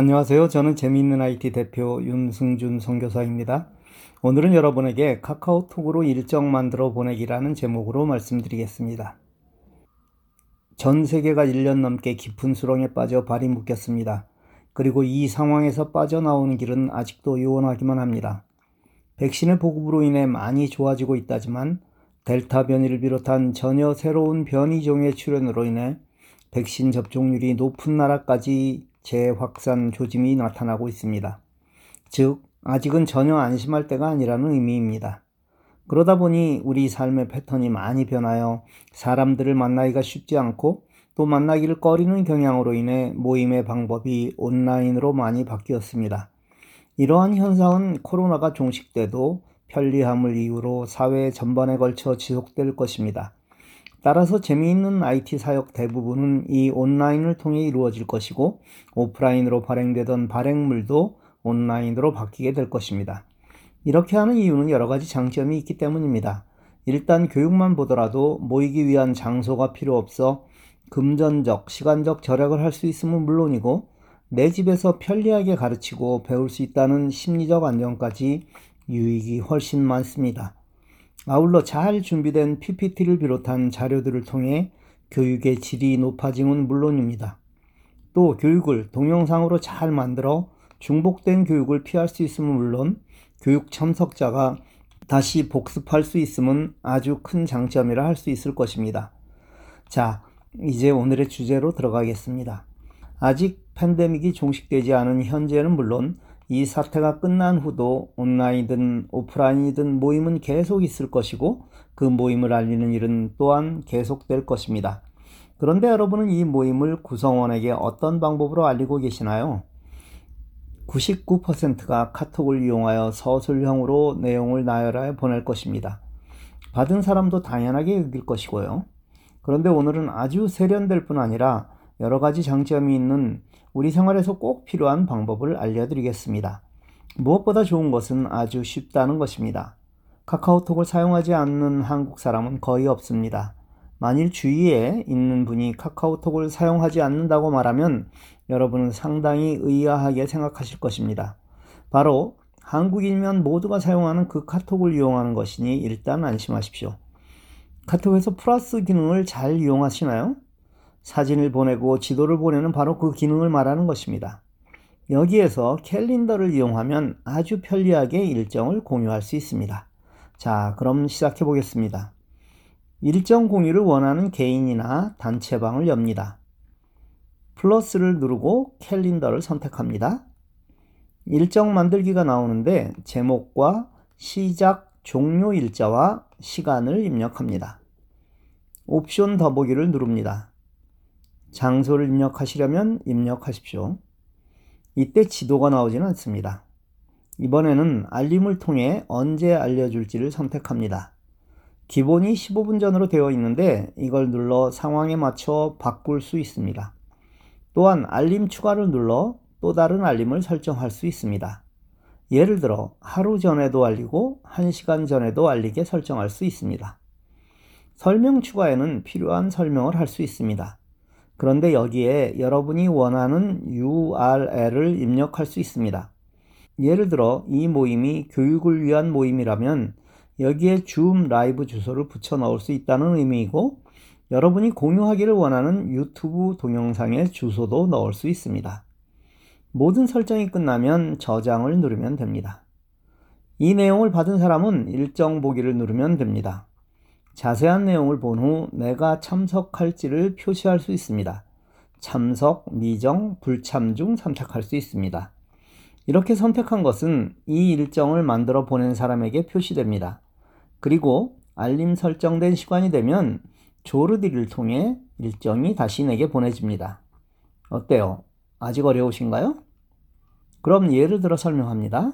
안녕하세요. 저는 재미있는 IT 대표 윤승준 선교사입니다. 오늘은 여러분에게 카카오톡으로 일정 만들어 보내기라는 제목으로 말씀드리겠습니다. 전 세계가 1년 넘게 깊은 수렁에 빠져 발이 묶였습니다. 그리고 이 상황에서 빠져나오는 길은 아직도 요원하기만 합니다. 백신의 보급으로 인해 많이 좋아지고 있다지만 델타 변이를 비롯한 전혀 새로운 변이종의 출현으로 인해 백신 접종률이 높은 나라까지 재확산 조짐이 나타나고 있습니다. 즉, 아직은 전혀 안심할 때가 아니라는 의미입니다. 그러다 보니 우리 삶의 패턴이 많이 변하여 사람들을 만나기가 쉽지 않고 또 만나기를 꺼리는 경향으로 인해 모임의 방법이 온라인으로 많이 바뀌었습니다. 이러한 현상은 코로나가 종식돼도 편리함을 이유로 사회 전반에 걸쳐 지속될 것입니다. 따라서 재미있는 IT 사역 대부분은 이 온라인을 통해 이루어질 것이고 오프라인으로 발행되던 발행물도 온라인으로 바뀌게 될 것입니다. 이렇게 하는 이유는 여러 가지 장점이 있기 때문입니다. 일단 교육만 보더라도 모이기 위한 장소가 필요 없어 금전적, 시간적 절약을 할 수 있으면 물론이고 내 집에서 편리하게 가르치고 배울 수 있다는 심리적 안정까지 유익이 훨씬 많습니다. 아울러 잘 준비된 PPT를 비롯한 자료들을 통해 교육의 질이 높아짐은 물론입니다. 또 교육을 동영상으로 잘 만들어 중복된 교육을 피할 수 있음은 물론 교육 참석자가 다시 복습할 수 있음은 아주 큰 장점이라 할 수 있을 것입니다. 자, 이제 오늘의 주제로 들어가겠습니다. 아직 팬데믹이 종식되지 않은 현재는 물론 이 사태가 끝난 후도 온라인이든 오프라인이든 모임은 계속 있을 것이고 그 모임을 알리는 일은 또한 계속될 것입니다. 그런데 여러분은 이 모임을 구성원에게 어떤 방법으로 알리고 계시나요? 99%가 카톡을 이용하여 서술형으로 내용을 나열하여 보낼 것입니다. 받은 사람도 당연하게 여길 것이고요. 그런데 오늘은 아주 세련될 뿐 아니라 여러 가지 장점이 있는 우리 생활에서 꼭 필요한 방법을 알려드리겠습니다. 무엇보다 좋은 것은 아주 쉽다는 것입니다. 카카오톡을 사용하지 않는 한국 사람은 거의 없습니다. 만일 주위에 있는 분이 카카오톡을 사용하지 않는다고 말하면 여러분은 상당히 의아하게 생각하실 것입니다. 바로 한국인이면 모두가 사용하는 그 카톡을 이용하는 것이니 일단 안심하십시오. 카톡에서 플러스 기능을 잘 이용하시나요? 사진을 보내고 지도를 보내는 바로 그 기능을 말하는 것입니다. 여기에서 캘린더를 이용하면 아주 편리하게 일정을 공유할 수 있습니다. 자, 그럼 시작해 보겠습니다. 일정 공유를 원하는 개인이나 단체방을 엽니다. 플러스를 누르고 캘린더를 선택합니다. 일정 만들기가 나오는데 제목과 시작, 종료 일자와 시간을 입력합니다. 옵션 더보기를 누릅니다. 장소를 입력하시려면 입력하십시오. 이때 지도가 나오지는 않습니다. 이번에는 알림을 통해 언제 알려줄지를 선택합니다. 기본이 15분 전으로 되어 있는데 이걸 눌러 상황에 맞춰 바꿀 수 있습니다. 또한 알림 추가를 눌러 또 다른 알림을 설정할 수 있습니다. 예를 들어 하루 전에도 알리고 1시간 전에도 알리게 설정할 수 있습니다. 설명 추가에는 필요한 설명을 할 수 있습니다. 그런데 여기에 여러분이 원하는 URL을 입력할 수 있습니다. 예를 들어 이 모임이 교육을 위한 모임이라면 여기에 줌 라이브 주소를 붙여 넣을 수 있다는 의미이고 여러분이 공유하기를 원하는 유튜브 동영상의 주소도 넣을 수 있습니다. 모든 설정이 끝나면 저장을 누르면 됩니다. 이 내용을 받은 사람은 일정 보기를 누르면 됩니다. 자세한 내용을 본 후 내가 참석할지를 표시할 수 있습니다. 참석, 미정, 불참 중 선택할 수 있습니다. 이렇게 선택한 것은 이 일정을 만들어 보낸 사람에게 표시됩니다. 그리고 알림 설정된 시간이 되면 조르디를 통해 일정이 다시 내게 보내집니다. 어때요? 아직 어려우신가요? 그럼 예를 들어 설명합니다.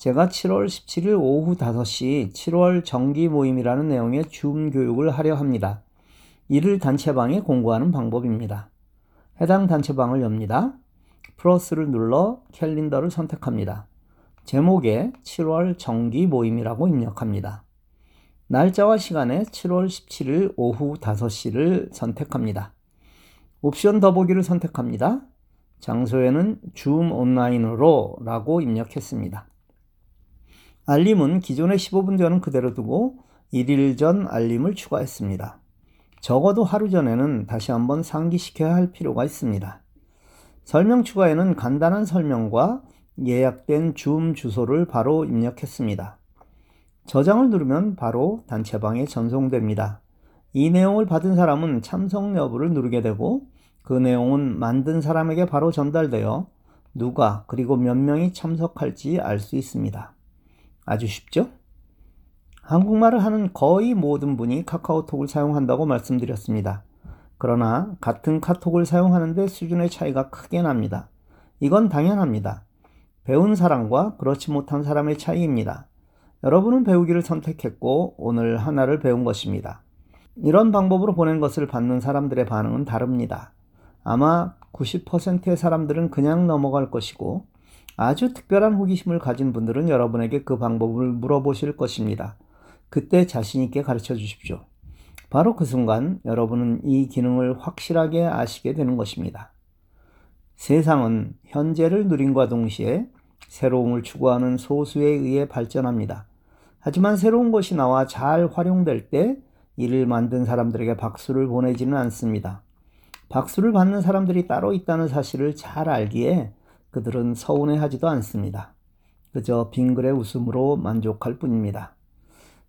제가 7월 17일 오후 5시 7월 정기 모임이라는 내용의 줌 교육을 하려 합니다. 이를 단체방에 공고하는 방법입니다. 해당 단체방을 엽니다. 플러스를 눌러 캘린더를 선택합니다. 제목에 7월 정기 모임이라고 입력합니다. 날짜와 시간에 7월 17일 오후 5시를 선택합니다. 옵션 더보기를 선택합니다. 장소에는 줌 온라인으로 라고 입력했습니다. 알림은 기존의 15분 전은 그대로 두고 1일 전 알림을 추가했습니다. 적어도 하루 전에는 다시 한번 상기시켜야 할 필요가 있습니다. 설명 추가에는 간단한 설명과 예약된 줌 주소를 바로 입력했습니다. 저장을 누르면 바로 단체방에 전송됩니다. 이 내용을 받은 사람은 참석 여부를 누르게 되고 그 내용은 만든 사람에게 바로 전달되어 누가 그리고 몇 명이 참석할지 알 수 있습니다. 아주 쉽죠? 한국말을 하는 거의 모든 분이 카카오톡을 사용한다고 말씀드렸습니다. 그러나 같은 카톡을 사용하는데 수준의 차이가 크게 납니다. 이건 당연합니다. 배운 사람과 그렇지 못한 사람의 차이입니다. 여러분은 배우기를 선택했고 오늘 하나를 배운 것입니다. 이런 방법으로 보낸 것을 받는 사람들의 반응은 다릅니다. 아마 90%의 사람들은 그냥 넘어갈 것이고 아주 특별한 호기심을 가진 분들은 여러분에게 그 방법을 물어보실 것입니다. 그때 자신있게 가르쳐 주십시오. 바로 그 순간 여러분은 이 기능을 확실하게 아시게 되는 것입니다. 세상은 현재를 누림과 동시에 새로움을 추구하는 소수에 의해 발전합니다. 하지만 새로운 것이 나와 잘 활용될 때 이를 만든 사람들에게 박수를 보내지는 않습니다. 박수를 받는 사람들이 따로 있다는 사실을 잘 알기에 그들은 서운해하지도 않습니다. 그저 빙글의 웃음으로 만족할 뿐입니다.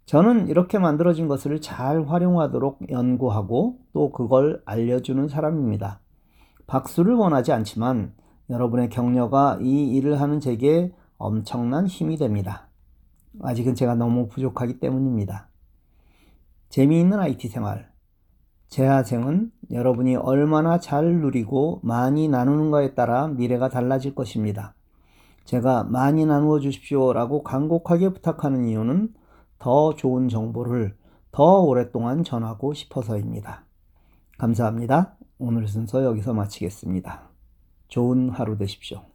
저는 이렇게 만들어진 것을 잘 활용하도록 연구하고 또 그걸 알려주는 사람입니다. 박수를 원하지 않지만 여러분의 격려가 이 일을 하는 제게 엄청난 힘이 됩니다. 아직은 제가 너무 부족하기 때문입니다. 재미있는 IT 생활. 재하생은 여러분이 얼마나 잘 누리고 많이 나누는가에 따라 미래가 달라질 것입니다. 제가 많이 나누어 주십시오 라고 간곡하게 부탁하는 이유는 더 좋은 정보를 더 오랫동안 전하고 싶어서입니다. 감사합니다. 오늘 순서 여기서 마치겠습니다. 좋은 하루 되십시오.